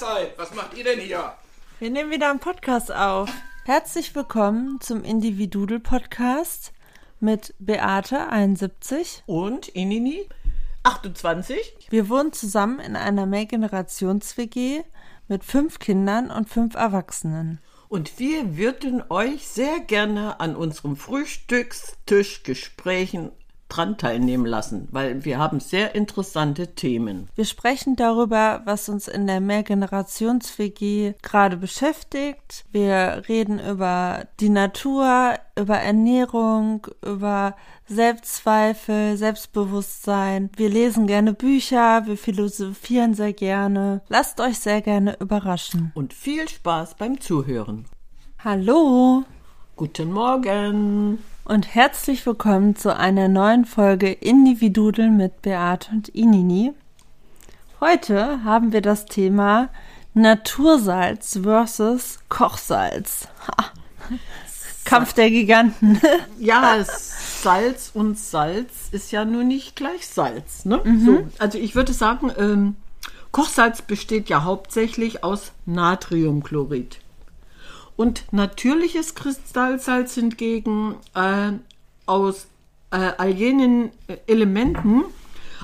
Mahlzeit. Was macht ihr denn hier? Wir nehmen wieder einen Podcast auf. Herzlich willkommen zum Individudel Podcast mit Beate 71 und Inini 28. Wir wohnen zusammen in einer Mehrgenerations-WG mit fünf Kindern und fünf Erwachsenen. Und wir würden euch sehr gerne an unserem Frühstückstischgesprächen dran teilnehmen lassen, weil wir haben sehr interessante Themen. Wir sprechen darüber, was uns in der Mehrgenerations-WG gerade beschäftigt. Wir reden über die Natur, über Ernährung, über Selbstzweifel, Selbstbewusstsein. Wir lesen gerne Bücher, wir philosophieren sehr gerne. Lasst euch sehr gerne überraschen. Und viel Spaß beim Zuhören. Hallo. Guten Morgen und herzlich willkommen zu einer neuen Folge Individudel mit Beate und Inini. Heute haben wir das Thema Natursalz versus Kochsalz. Kampf der Giganten. ja, Salz und Salz ist ja nur nicht gleich Salz. Ne? Mhm. So, also ich würde sagen, ähm, Kochsalz besteht ja hauptsächlich aus Natriumchlorid. Und natürliches Kristallsalz hingegen äh, aus äh, all jenen äh, Elementen,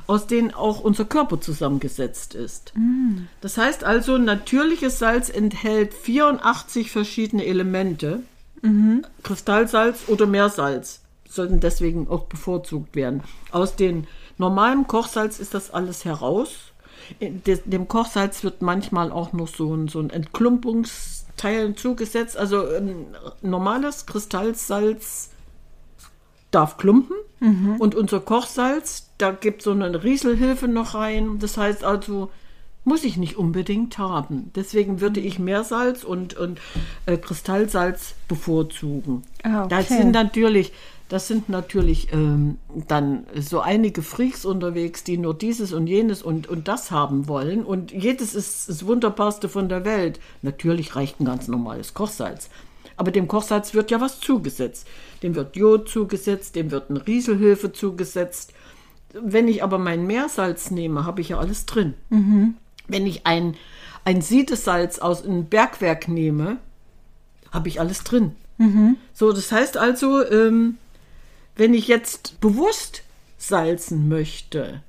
aus denen auch unser Körper zusammengesetzt ist. Mm. Das heißt also, natürliches Salz enthält 84 verschiedene Elemente. Mhm. Kristallsalz oder Meersalz sollten deswegen auch bevorzugt werden. Aus dem normalen Kochsalz ist das alles heraus. In dem Kochsalz wird manchmal auch noch so ein, so ein Entklumpungssalz Teilen zugesetzt. Also ein normales Kristallsalz darf klumpen mhm. und unser Kochsalz, da gibt so eine Rieselhilfe noch rein. Das heißt also, muss ich nicht unbedingt haben. Deswegen würde ich Meersalz und, und äh, Kristallsalz bevorzugen. Ah, okay. Das sind natürlich das sind natürlich ähm, dann so einige Freaks unterwegs, die nur dieses und jenes und, und das haben wollen. Und jedes ist das Wunderbarste von der Welt. Natürlich reicht ein ganz normales Kochsalz. Aber dem Kochsalz wird ja was zugesetzt. Dem wird Jod zugesetzt, dem wird eine Rieselhilfe zugesetzt. Wenn ich aber mein Meersalz nehme, habe ich ja alles drin. Mhm. Wenn ich ein, ein Siedesalz aus einem Bergwerk nehme, habe ich alles drin. Mhm. So, das heißt also, ähm, wenn ich jetzt bewusst salzen möchte,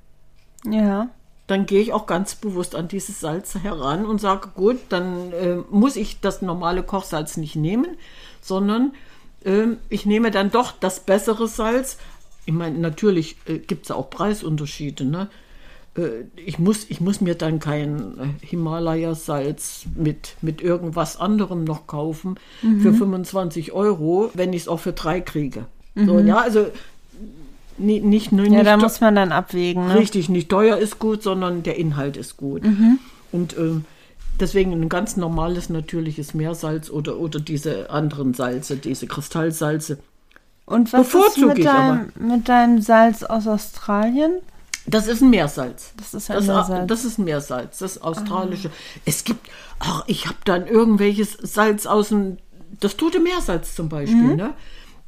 ja. dann gehe ich auch ganz bewusst an dieses Salz heran und sage, gut, dann äh, muss ich das normale Kochsalz nicht nehmen, sondern äh, ich nehme dann doch das bessere Salz. Ich meine, natürlich äh, gibt es auch Preisunterschiede. Ne? Äh, ich, muss, ich muss mir dann kein äh, Himalaya-Salz mit, mit irgendwas anderem noch kaufen mhm. für 25 Euro, wenn ich es auch für drei kriege. So, mhm. ja, also nicht, nicht, nicht Ja, da muss man dann abwägen. Ne? Richtig, nicht teuer ist gut, sondern der Inhalt ist gut. Mhm. Und ähm, deswegen ein ganz normales, natürliches Meersalz oder, oder diese anderen Salze, diese Kristallsalze. Und was ist mit, dein, mit deinem Salz aus Australien? Das ist ein Meersalz. Das ist ein das, Meersalz. Das ist ein Meersalz, das australische. Ah. Es gibt, ach, ich habe dann irgendwelches Salz aus dem, das tote Meersalz zum Beispiel, mhm. ne?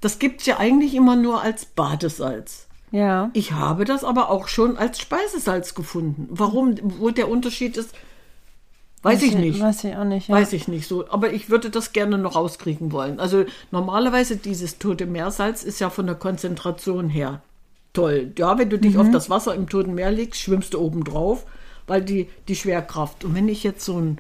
Das gibt es ja eigentlich immer nur als Badesalz. Ja. Ich habe das aber auch schon als Speisesalz gefunden. Warum, wo der Unterschied ist, weiß, weiß ich nicht. Weiß ich auch nicht. Ja. Weiß ich nicht so. Aber ich würde das gerne noch rauskriegen wollen. Also normalerweise dieses tote Meersalz ist ja von der Konzentration her toll. Ja, wenn du dich mhm. auf das Wasser im Toten Meer legst, schwimmst du oben drauf, weil die, die Schwerkraft. Und wenn ich jetzt so ein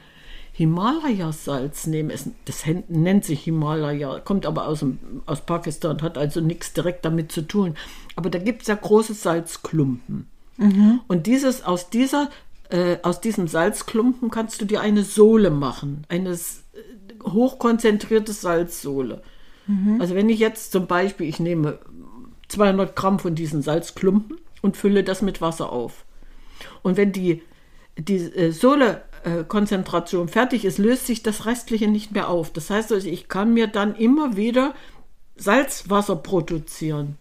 Himalaya-Salz nehme. das nennt sich Himalaya, kommt aber aus, aus Pakistan, hat also nichts direkt damit zu tun. Aber da gibt es ja große Salzklumpen. Mhm. Und dieses, aus, dieser, äh, aus diesem Salzklumpen kannst du dir eine Sohle machen, eine äh, hochkonzentrierte Salzsohle. Mhm. Also wenn ich jetzt zum Beispiel, ich nehme 200 Gramm von diesen Salzklumpen und fülle das mit Wasser auf. Und wenn die, die äh, Sohle Konzentration fertig ist, löst sich das Restliche nicht mehr auf. Das heißt also, ich kann mir dann immer wieder Salzwasser produzieren.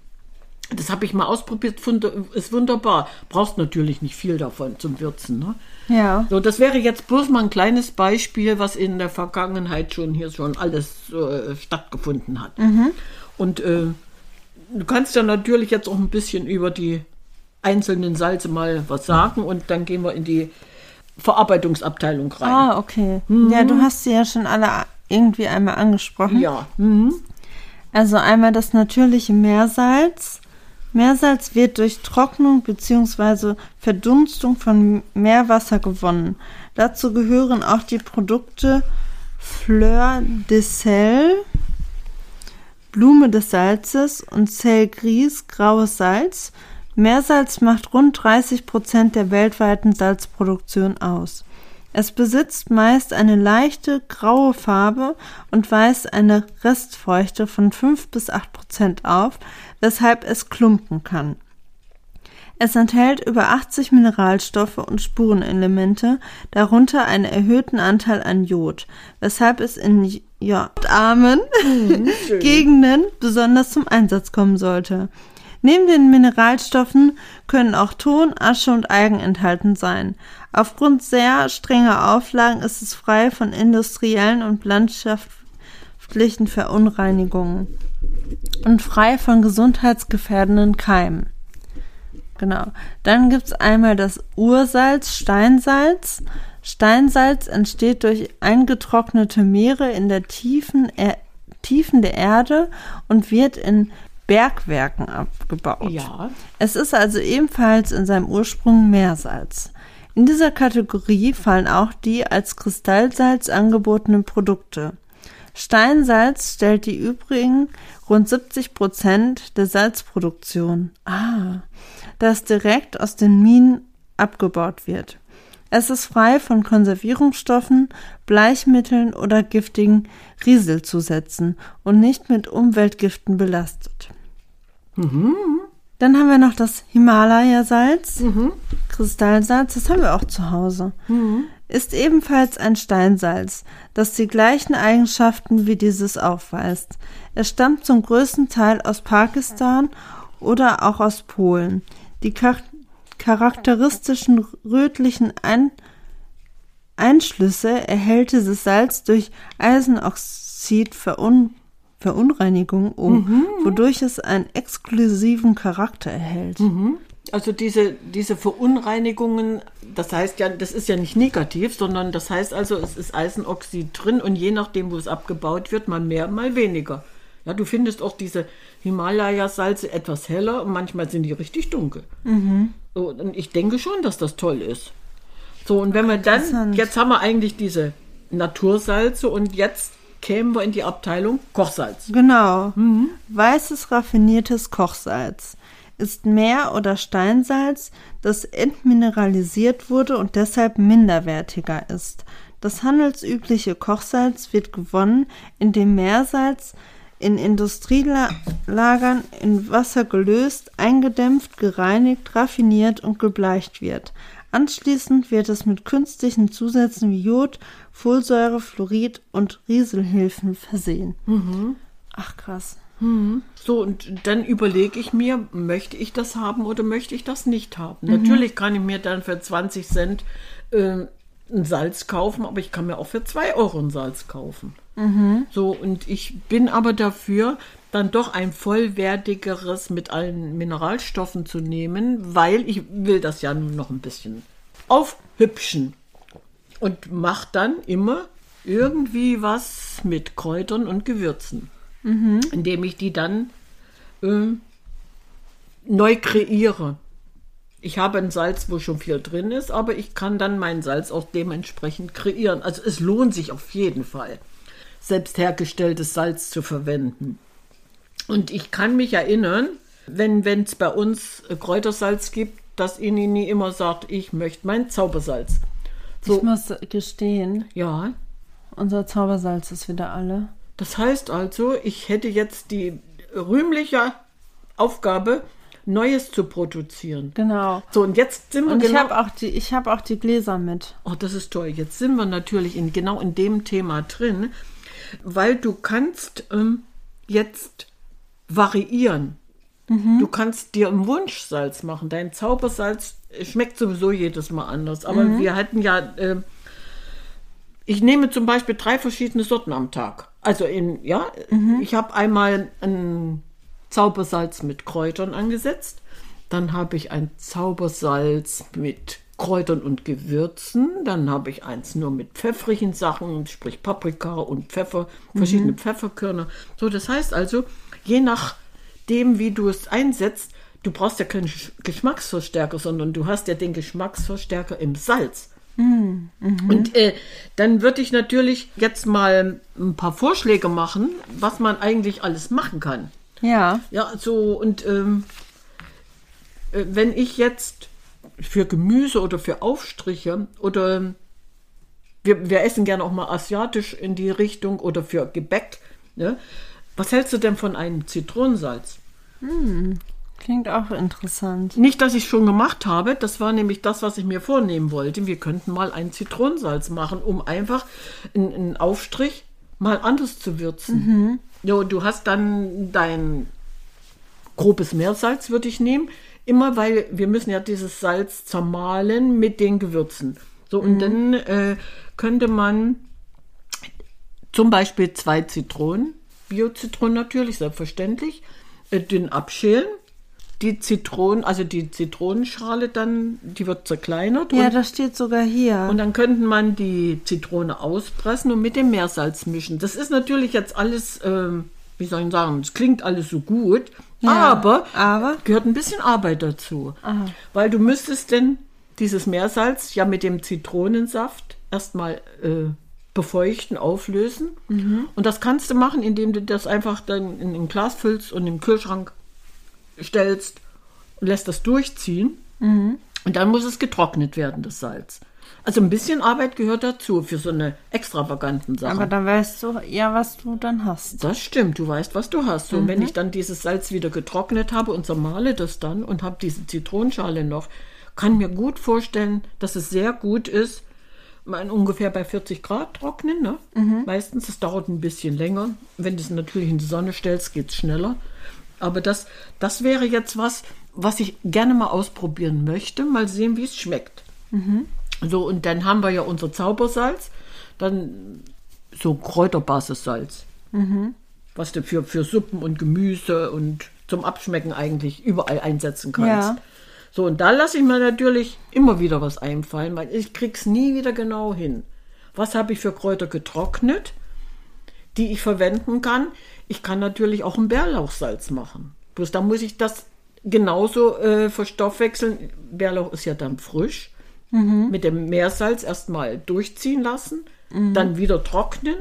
Das habe ich mal ausprobiert, ist wunderbar. Brauchst natürlich nicht viel davon zum Würzen. Ne? Ja. So, das wäre jetzt bloß mal ein kleines Beispiel, was in der Vergangenheit schon hier schon alles äh, stattgefunden hat. Mhm. Und äh, du kannst ja natürlich jetzt auch ein bisschen über die einzelnen Salze mal was sagen und dann gehen wir in die Verarbeitungsabteilung rein. Ah, okay. Ja, du hast sie ja schon alle irgendwie einmal angesprochen. Ja. Mhm. Also einmal das natürliche Meersalz. Meersalz wird durch Trocknung bzw. Verdunstung von Meerwasser gewonnen. Dazu gehören auch die Produkte Fleur de Sel, Blume des Salzes und Sel Gris, graues Salz. Meersalz macht rund 30 Prozent der weltweiten Salzproduktion aus. Es besitzt meist eine leichte graue Farbe und weist eine Restfeuchte von 5 bis 8 Prozent auf, weshalb es klumpen kann. Es enthält über 80 Mineralstoffe und Spurenelemente, darunter einen erhöhten Anteil an Jod, weshalb es in jodarmen Gegenden besonders zum Einsatz kommen sollte. Neben den Mineralstoffen können auch Ton, Asche und Algen enthalten sein. Aufgrund sehr strenger Auflagen ist es frei von industriellen und landschaftlichen Verunreinigungen und frei von gesundheitsgefährdenden Keimen. Genau. Dann gibt's einmal das Ursalz, Steinsalz. Steinsalz entsteht durch eingetrocknete Meere in der tiefen, er Tiefen der Erde und wird in Bergwerken abgebaut. Ja. Es ist also ebenfalls in seinem Ursprung Meersalz. In dieser Kategorie fallen auch die als Kristallsalz angebotenen Produkte. Steinsalz stellt die übrigen rund 70 Prozent der Salzproduktion. Ah, das direkt aus den Minen abgebaut wird. Es ist frei von Konservierungsstoffen, Bleichmitteln oder giftigen Rieselzusätzen und nicht mit Umweltgiften belastet. Dann haben wir noch das Himalaya-Salz, Kristallsalz, das haben wir auch zu Hause. Ist ebenfalls ein Steinsalz, das die gleichen Eigenschaften wie dieses aufweist. Es stammt zum größten Teil aus Pakistan oder auch aus Polen. Die char charakteristischen rötlichen Ein Einschlüsse erhält dieses Salz durch Eisenoxid-Verunreinigung Verunreinigung um, wodurch es einen exklusiven Charakter erhält. Also diese, diese Verunreinigungen, das heißt ja, das ist ja nicht negativ, sondern das heißt also, es ist Eisenoxid drin und je nachdem, wo es abgebaut wird, mal mehr, mal weniger. Ja, du findest auch diese Himalaya-Salze etwas heller und manchmal sind die richtig dunkel. So, und ich denke schon, dass das toll ist. So, und wenn wir dann, jetzt haben wir eigentlich diese Natursalze und jetzt kämen wir in die Abteilung Kochsalz. Genau. Weißes raffiniertes Kochsalz ist Meer- oder Steinsalz, das entmineralisiert wurde und deshalb minderwertiger ist. Das handelsübliche Kochsalz wird gewonnen, indem Meersalz in Industrielagern in Wasser gelöst, eingedämpft, gereinigt, raffiniert und gebleicht wird. Anschließend wird es mit künstlichen Zusätzen wie Jod, Folsäure, Fluorid und Rieselhilfen versehen. Ach krass. So, und dann überlege ich mir, möchte ich das haben oder möchte ich das nicht haben? Natürlich kann ich mir dann für 20 Cent äh, ein Salz kaufen, aber ich kann mir auch für 2 Euro ein Salz kaufen. So, und ich bin aber dafür, dann doch ein vollwertigeres mit allen Mineralstoffen zu nehmen, weil ich will das ja nun noch ein bisschen aufhübschen. Und mach dann immer irgendwie was mit Kräutern und Gewürzen, indem ich die dann ähm, neu kreiere. Ich habe ein Salz, wo schon viel drin ist, aber ich kann dann mein Salz auch dementsprechend kreieren. Also es lohnt sich auf jeden Fall, selbst hergestelltes Salz zu verwenden. Und ich kann mich erinnern, wenn es bei uns Kräutersalz gibt, dass Inini immer sagt, ich möchte mein Zaubersalz. Ich So, muss gestehen, ja. unser Zaubersalz ist wieder alle. Das heißt also, ich hätte jetzt die rühmliche Aufgabe, Neues zu produzieren. Genau. So, und jetzt sind wir Und ich genau. habe auch die, ich habe auch die Gläser mit. Oh, das ist toll. Jetzt sind wir natürlich in, genau in dem Thema drin, weil du kannst ähm, jetzt variieren. Du kannst dir ein Wunschsalz machen. Dein Zaubersalz schmeckt sowieso jedes Mal anders. Aber wir hatten ja, äh, ich nehme zum Beispiel drei verschiedene Sorten am Tag. Also in, ja, ich habe einmal ein Zaubersalz mit Kräutern angesetzt. Dann habe ich ein Zaubersalz mit Kräutern und Gewürzen. Dann habe ich eins nur mit pfeffrigen Sachen, sprich Paprika und Pfeffer, verschiedene Pfefferkörner. So, das heißt also, je nachdem, wie du es einsetzt, du brauchst ja keinen Sch- Geschmacksverstärker, sondern du hast ja den Geschmacksverstärker im Salz. Und äh, dann würde ich natürlich jetzt mal ein paar Vorschläge machen, was man eigentlich alles machen kann. Ja. Ja, so und ähm, äh, wenn ich jetzt für Gemüse oder für Aufstriche oder ähm, wir, wir essen gerne auch mal asiatisch in die Richtung oder für Gebäck, ne? Was hältst du denn von einem Zitronensalz? Klingt auch interessant. Nicht, dass ich schon gemacht habe, das war nämlich das, was ich mir vornehmen wollte. Wir könnten mal einen Zitronensalz machen, um einfach einen, Aufstrich mal anders zu würzen. Ja, du hast dann dein grobes Meersalz, würde ich nehmen. Immer weil wir müssen ja dieses Salz zermahlen mit den Gewürzen. So, und dann äh, könnte man zum Beispiel zwei Zitronen, Bio-Zitronen natürlich, selbstverständlich, äh, dünn abschälen. Die Zitronen, also die Zitronenschale dann, die wird zerkleinert. Ja, das steht sogar hier. und dann könnte man die Zitrone auspressen und mit dem Meersalz mischen. Das ist natürlich jetzt alles, ähm, wie soll ich sagen, es klingt alles so gut, Ja, aber, aber? gehört ein bisschen Arbeit dazu. Weil du müsstest denn dieses Meersalz ja mit dem Zitronensaft erstmal äh, befeuchten, auflösen. Und das kannst du machen, indem du das einfach dann in ein Glas füllst und im Kühlschrank stellst und lässt das durchziehen. Und dann muss es getrocknet werden, das Salz. Also ein bisschen Arbeit gehört dazu für so eine extravaganten Sache. Aber dann weißt du ja, was du dann hast. Das stimmt, du weißt, was du hast. So, Und wenn ich dann dieses Salz wieder getrocknet habe und zermahle das dann und habe diese Zitronenschale noch, kann mir gut vorstellen, dass es sehr gut ist, mal ungefähr bei 40 Grad trocknen. Ne? Meistens, es dauert ein bisschen länger. Wenn du es natürlich in die Sonne stellst, geht es schneller. Aber das, das wäre jetzt was, was ich gerne mal ausprobieren möchte. Mal sehen, wie es schmeckt. So, und dann haben wir ja unser Zaubersalz. Dann so Kräuterbasissalz. Was du für, für Suppen und Gemüse und zum Abschmecken eigentlich überall einsetzen kannst. Ja. So, und da lasse ich mir natürlich immer wieder was einfallen, weil ich krieg's nie wieder genau hin. Was habe ich für Kräuter getrocknet, die ich verwenden kann? Ich kann natürlich auch ein Bärlauchsalz machen. Bloß da muss ich das genauso äh, verstoffwechseln. Bärlauch ist ja dann frisch. Mit dem Meersalz erstmal durchziehen lassen, dann wieder trocknen.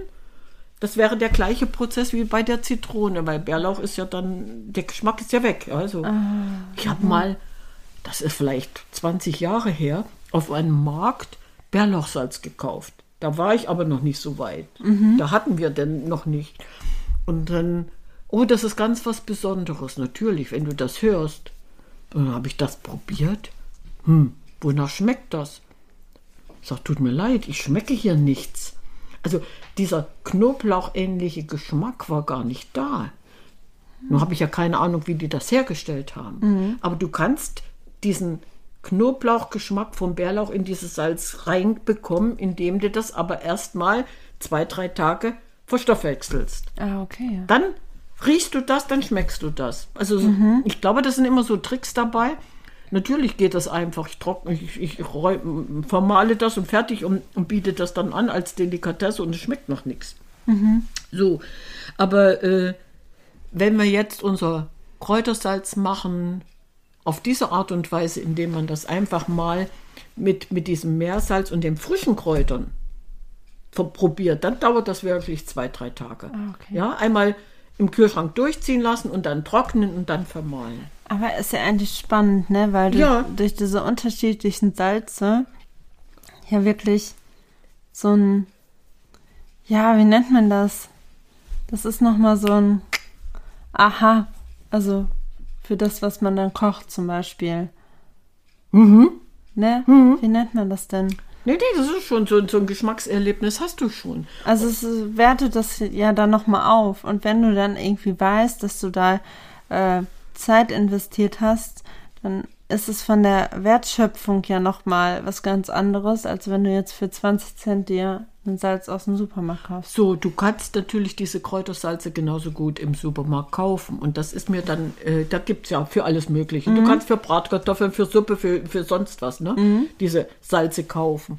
Das wäre der gleiche Prozess wie bei der Zitrone, weil Bärlauch ist ja dann, der Geschmack ist ja weg. Also, ich habe mal, das ist vielleicht 20 Jahre her, auf einem Markt Bärlauchsalz gekauft. Da war ich aber noch nicht so weit. Da hatten wir denn noch nicht. Und dann, oh, das ist ganz was Besonderes. Natürlich, wenn du das hörst. Dann habe ich das probiert. Hm, wonach schmeckt das? Ich sag, tut mir leid, ich schmecke hier nichts. Also dieser knoblauchähnliche Geschmack war gar nicht da. Nur habe ich ja keine Ahnung, wie die das hergestellt haben. Aber du kannst diesen Knoblauchgeschmack vom Bärlauch in dieses Salz reinbekommen, indem du das aber erstmal zwei, drei Tage verstoffwechselst. Ah, okay. Dann riechst du das, dann schmeckst du das. Also so- ich glaube, das sind immer so Tricks dabei. Natürlich geht das einfach. Ich trockne, ich, ich räu- vermale das und fertig und, und biete das dann an als Delikatesse und es schmeckt noch nichts. So, aber äh, wenn wir jetzt unser Kräutersalz machen, auf diese Art und Weise, indem man das einfach mal mit, mit diesem Meersalz und den frischen Kräutern probiert, dann dauert das wirklich zwei, drei Tage. okay. Ja, einmal im Kühlschrank durchziehen lassen und dann trocknen und dann vermahlen. Aber ist ja eigentlich spannend, ne? Weil du Ja. durch diese unterschiedlichen Salze ja wirklich so ein, ja, wie nennt man das? Das ist nochmal so ein Aha, also für das, was man dann kocht zum Beispiel. Mhm. Ne? Wie nennt man das denn? Nee, nee, das ist schon so, so ein Geschmackserlebnis, hast du schon. Also es wertet das ja dann nochmal auf. Und wenn du dann irgendwie weißt, dass du da äh, Zeit investiert hast, dann ist es von der Wertschöpfung ja nochmal was ganz anderes, als wenn du jetzt für 20 Cent dir ein Salz aus dem Supermarkt kaufst. So, du kannst natürlich diese Kräutersalze genauso gut im Supermarkt kaufen. Und das ist mir dann, äh, da gibt es ja für alles Mögliche. Du kannst für Bratkartoffeln, für Suppe, für, für sonst was, ne? Diese Salze kaufen.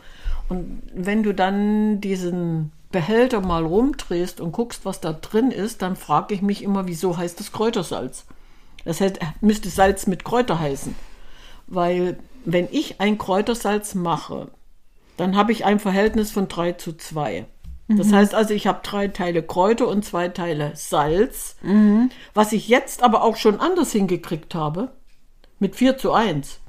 Und wenn du dann diesen Behälter mal rumdrehst und guckst, was da drin ist, dann frage ich mich immer, wieso heißt das Kräutersalz? Das heißt, müsste Salz mit Kräuter heißen. Weil wenn ich ein Kräutersalz mache, dann habe ich ein Verhältnis von 3 zu 2. Das heißt also, ich habe drei Teile Kräuter und zwei Teile Salz. Was ich jetzt aber auch schon anders hingekriegt habe, mit 4 zu 1.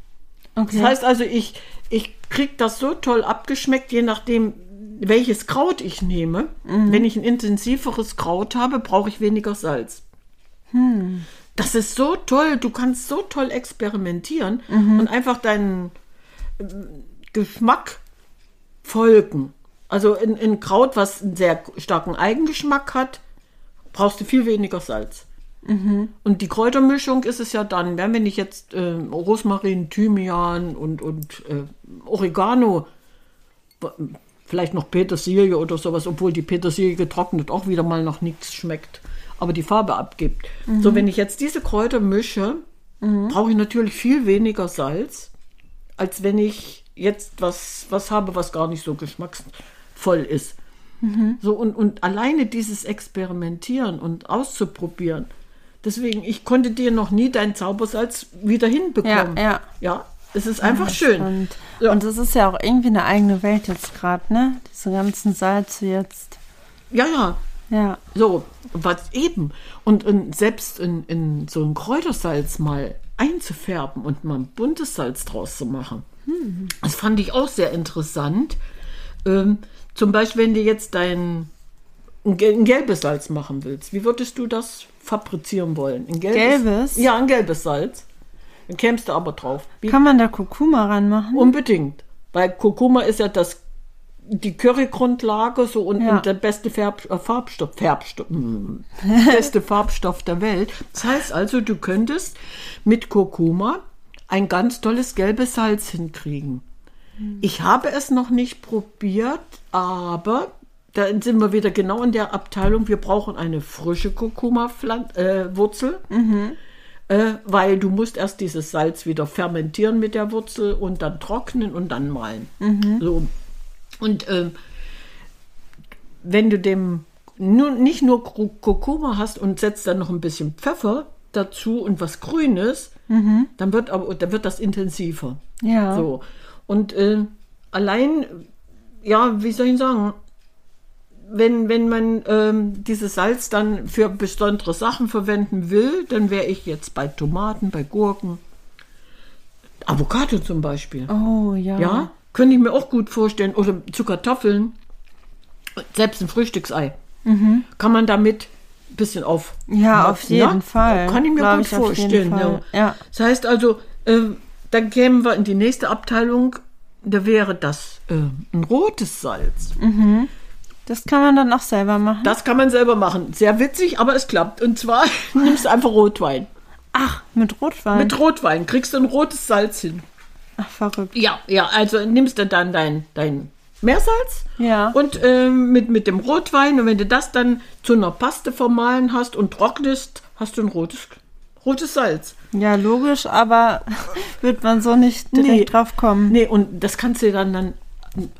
Okay. Das heißt also, ich, ich kriege das so toll abgeschmeckt, je nachdem, welches Kraut ich nehme. Wenn ich ein intensiveres Kraut habe, brauche ich weniger Salz. Das ist so toll. Du kannst so toll experimentieren und einfach deinen äh, Geschmack folgen. Also in, in Kraut, was einen sehr starken Eigengeschmack hat, brauchst du viel weniger Salz. Und die Kräutermischung ist es ja dann, wenn ich jetzt äh, Rosmarin, Thymian und, und äh, Oregano, vielleicht noch Petersilie oder sowas, obwohl die Petersilie getrocknet auch wieder mal noch nichts schmeckt, aber die Farbe abgibt. So, wenn ich jetzt diese Kräuter mische, brauche ich natürlich viel weniger Salz, als wenn ich jetzt was, was habe, was gar nicht so geschmacksvoll ist. So, und, und alleine dieses Experimentieren und auszuprobieren, deswegen, ich konnte dir noch nie dein Zaubersalz wieder hinbekommen. Ja, ja. Ja, es ist einfach schön. Und, Ja. und es ist ja auch irgendwie eine eigene Welt jetzt gerade, ne? Diese ganzen Salze jetzt. Ja, ja, Ja. So, was eben. Und, und selbst in, in so ein Kräutersalz mal einzufärben und mal ein buntes Salz draus zu machen. Das fand ich auch sehr interessant. Ähm, zum Beispiel, wenn du jetzt dein ein, gel- ein gelbes Salz machen willst, wie würdest du das fabrizieren wollen? Ein Gelbes? Ja, ein gelbes Salz. Dann kämst du aber drauf. Wie Kann man da Kurkuma ranmachen? Unbedingt. Weil Kurkuma ist ja das, die Currygrundlage so und, Ja. und der beste Färb, äh, Farbstoff, Färbstoff, mm, beste Farbstoff der Welt. Das heißt also, du könntest mit Kurkuma ein ganz tolles gelbes Salz hinkriegen. Ich habe es noch nicht probiert, aber da sind wir wieder genau in der Abteilung. Wir brauchen eine frische Kurkuma-Wurzel. Äh, weil du musst erst dieses Salz wieder fermentieren mit der Wurzel und dann trocknen und dann malen. So. Und ähm, wenn du dem nur, nicht nur Kur- Kurkuma hast und setzt dann noch ein bisschen Pfeffer dazu und was Grünes, dann wird aber dann wird das intensiver. Ja. So. Und äh, allein, ja, wie soll ich sagen, wenn, wenn man ähm, dieses Salz dann für besondere Sachen verwenden will, dann wäre ich jetzt bei Tomaten, bei Gurken, Avocado zum Beispiel. Oh, ja. Ja, könnte ich mir auch gut vorstellen. Oder zu Kartoffeln, selbst ein Frühstücksei. Kann man damit bisschen auf. Mhm. Ja, auf jeden na, Fall. Kann ich mir Glaub gut ich vorstellen. Ja. Ja. Das heißt also, ähm, dann kämen wir in die nächste Abteilung. Da wäre das äh, ein rotes Salz. Das kann man dann auch selber machen. Das kann man selber machen. Sehr witzig, aber es klappt. Und zwar nimmst du einfach Rotwein. Ach, mit Rotwein. Mit Rotwein kriegst du ein rotes Salz hin. Ach, verrückt. Ja, ja, also nimmst du dann dein, dein Meersalz Ja. und ähm, mit, mit dem Rotwein und wenn du das dann zu einer Paste vermahlen hast und trocknest, hast du ein rotes, rotes Salz. Ja, logisch, aber wird man so nicht direkt Nee. drauf kommen. Nee, und das kannst du dann, dann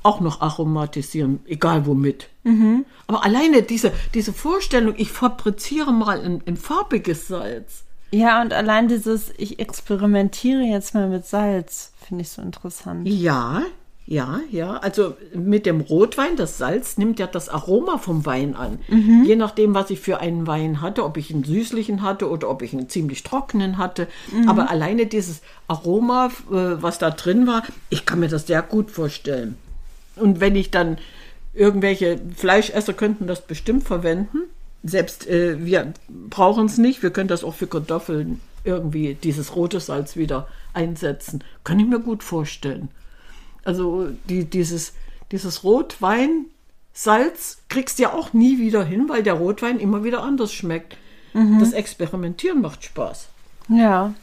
auch noch aromatisieren, egal womit. Aber alleine diese, diese Vorstellung, ich fabriziere mal ein, ein farbiges Salz. Ja, und allein dieses, ich experimentiere jetzt mal mit Salz, finde ich so interessant. Ja, ja, ja. Also mit dem Rotwein, das Salz nimmt ja das Aroma vom Wein an. Je nachdem, was ich für einen Wein hatte, ob ich einen süßlichen hatte oder ob ich einen ziemlich trockenen hatte. Aber alleine dieses Aroma, äh, was da drin war, ich kann mir das sehr gut vorstellen. Und wenn ich dann irgendwelche Fleischesser könnten das bestimmt verwenden. Selbst äh, wir brauchen es nicht. Wir können das auch für Kartoffeln irgendwie dieses rote Salz wieder einsetzen. Kann ich mir gut vorstellen. Also die, dieses, dieses Rotwein-Salz kriegst du ja auch nie wieder hin, weil der Rotwein immer wieder anders schmeckt. Das Experimentieren macht Spaß. Ja.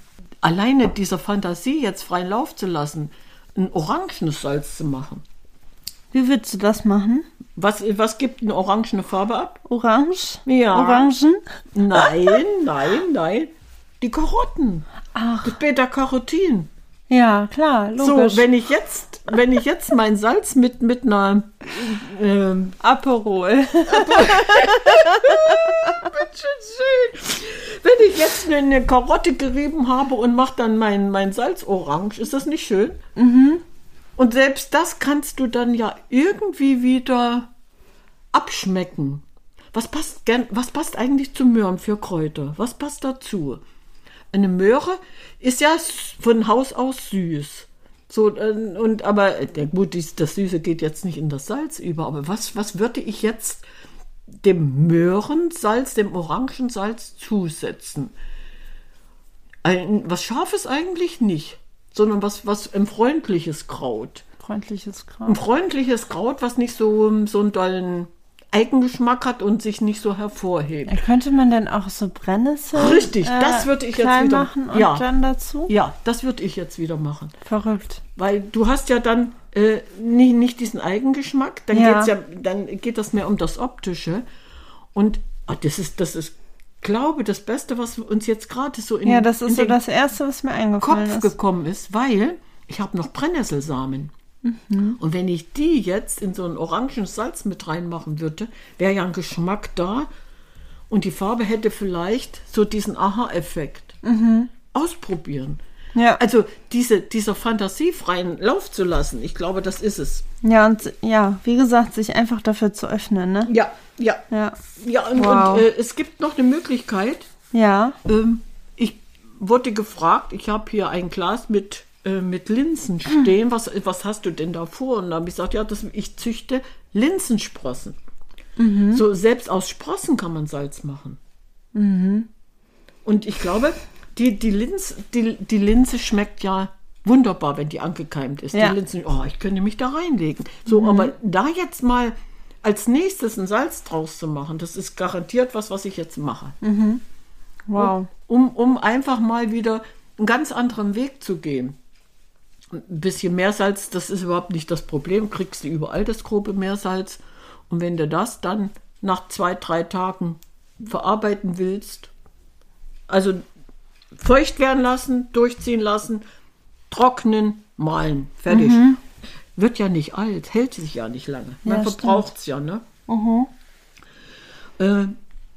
Alleine dieser Fantasie jetzt freien Lauf zu lassen, ein orangenes Salz zu machen. Wie würdest du das machen? Was, was gibt eine orangene Farbe ab? Orange? Ja. Orangen? Nein, nein, nein. Die Karotten. Ach. Das Beta-Carotin. Ja, klar, logisch. So, wenn ich jetzt, wenn ich jetzt mein Salz mit, mit einer ähm, Aperol. schön. Wenn ich jetzt eine, Karotte gerieben habe und mache dann mein, mein Salz orange, ist das nicht schön? Und selbst das kannst du dann ja irgendwie wieder abschmecken. Was passt, gern, was passt eigentlich zu Möhren für Kräuter? Was passt dazu? Eine Möhre ist ja von Haus aus süß. So, äh, und aber, äh, der, gut, dies- das Süße geht jetzt nicht in das Salz über, aber was, was würde ich jetzt dem Möhrensalz, dem Orangensalz zusetzen? Ein, was Scharfes eigentlich nicht, sondern was, was ein freundliches Kraut. Freundliches Ein Kraut. freundliches Kraut, was nicht so, so einen dollen Eigengeschmack hat und sich nicht so hervorhebt. Könnte man denn auch so Brennnessel Richtig, das würde ich jetzt wieder- machen und ja. dann dazu? Ja, das würde ich jetzt wieder machen. Verrückt. Weil du hast ja dann äh, nicht, nicht diesen Eigengeschmack, dann, Ja. geht's ja, dann geht das mehr um das Optische. Und ah, das ist, das ist, glaube das Beste, was uns jetzt gerade so in, Ja, das ist so den das Erste, was mir eingefallen Kopf ist. gekommen ist, weil ich habe noch Brennnesselsamen. Mhm. Und wenn ich die jetzt in so ein orangenes Salz mit reinmachen würde, wäre ja ein Geschmack da und die Farbe hätte vielleicht so diesen Aha-Effekt. Ausprobieren. Mhm. Ja. Also diese, dieser Fantasie freien Lauf zu lassen, ich glaube, das ist es. Ja, und ja, wie gesagt, sich einfach dafür zu öffnen, ne? Ja, ja. Ja. Ja, und, Wow. und äh, es gibt noch eine Möglichkeit. Ja. Ähm, ich wurde gefragt, ich habe hier ein Glas mit, äh, mit Linsen stehen. Was, was hast du denn da vor? Und da habe ich gesagt, ja, das, ich züchte Linsensprossen. So selbst aus Sprossen kann man Salz machen. Und ich glaube, die, die, Linz, die, die Linse schmeckt ja wunderbar, wenn die angekeimt ist. Ja. Die Linsen, oh, ich könnte mich da reinlegen. So, aber da jetzt mal als nächstes ein Salz draus zu machen, das ist garantiert was, was ich jetzt mache Wow. um, um einfach mal wieder einen ganz anderen Weg zu gehen. Ein bisschen Meersalz, das ist überhaupt nicht das Problem. Kriegst du überall das grobe Meersalz. Und wenn du das dann nach zwei, drei Tagen verarbeiten willst, also feucht werden lassen, durchziehen lassen, trocknen, mahlen, fertig. Wird ja nicht alt, hält sich ja nicht lange. Man Ja, verbraucht es ja, ne? Äh,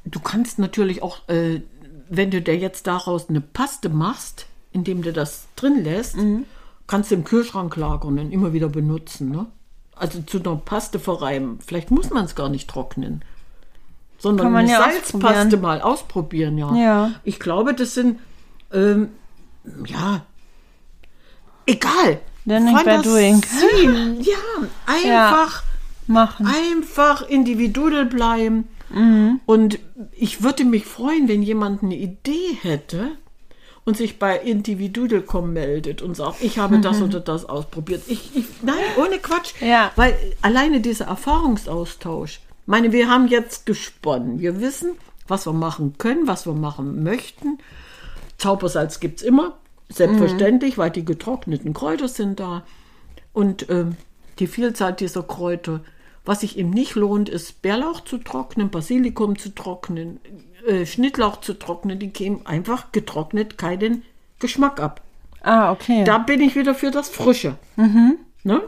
du kannst natürlich auch, äh, wenn du dir jetzt daraus eine Paste machst, indem du das drin lässt, kannst du im Kühlschrank lagern und immer wieder benutzen. Ne? Also zu einer Paste verreiben. Vielleicht muss man es gar nicht trocknen. Sondern Kann man eine ja Salzpaste mal ausprobieren, ja. Ja. Ich glaube, das sind, ähm, ja, egal. Learning by doing. Ja, einfach Machen. einfach individuell bleiben. Und ich würde mich freuen, wenn jemand eine Idee hätte und sich bei Individual.com meldet und sagt, ich habe das oder das ausprobiert. Ich, ich, nein, ohne Quatsch. Ja. Weil alleine dieser Erfahrungsaustausch, meine, wir haben jetzt gesponnen. Wir wissen, was wir machen können, was wir machen möchten. Zaubersalz gibt es immer, selbstverständlich, weil die getrockneten Kräuter sind da. Und ähm, die Vielzahl dieser Kräuter. Was sich ihm nicht lohnt, ist Bärlauch zu trocknen, Basilikum zu trocknen, äh, Schnittlauch zu trocknen. Die geben einfach getrocknet keinen Geschmack ab. Ah, okay. Da bin ich wieder für das Frische. Ne?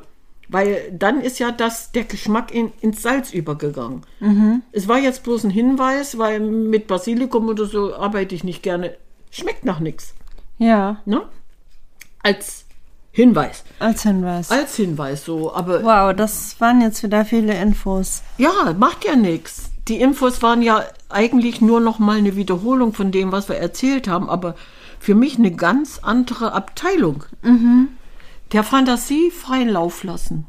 Weil dann ist ja das, der Geschmack in, ins Salz übergegangen. Es war jetzt bloß ein Hinweis, weil mit Basilikum oder so arbeite ich nicht gerne. Schmeckt nach nichts. ja, Ne? Als Hinweis. als Hinweis. Als Hinweis so. Aber Wow, das waren jetzt wieder viele Infos. ja, macht ja nichts. Die Infos waren ja eigentlich nur noch mal eine Wiederholung von dem, was wir erzählt haben, aber für mich eine ganz andere Abteilung. Der Fantasie freien Lauf lassen.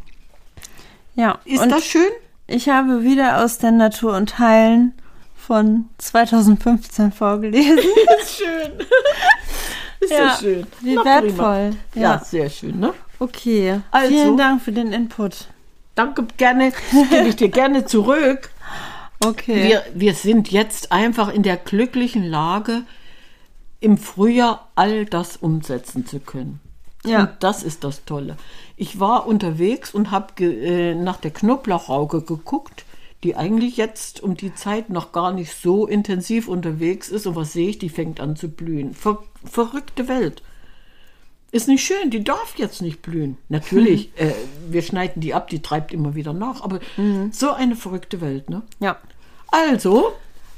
Ja, Ist das schön? ich habe wieder aus der Natur und Heilen von 2015 vorgelesen. Ist schön. Ist Ja, das schön. wie Na, wertvoll. Ja. Ja. sehr schön, ne? Okay, Also. vielen Dank für den Input. Danke, gerne. Gebe ich dir gerne zurück. Okay. Wir, wir sind jetzt einfach in der glücklichen Lage, im Frühjahr all das umsetzen zu können. Ja. Und das ist das Tolle. Ich war unterwegs und habe äh, nach der Knoblauchrauke geguckt, die eigentlich jetzt um die Zeit noch gar nicht so intensiv unterwegs ist. Und was sehe ich? Die fängt an zu blühen. Ver verrückte Welt. Ist nicht schön, die darf jetzt nicht blühen. Natürlich, äh, wir schneiden die ab, die treibt immer wieder nach, aber so eine verrückte Welt, ne? Ja. Also,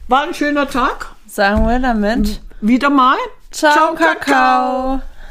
war ein schöner Tag. Sagen wir damit. Wieder mal. Ciao, Kakao.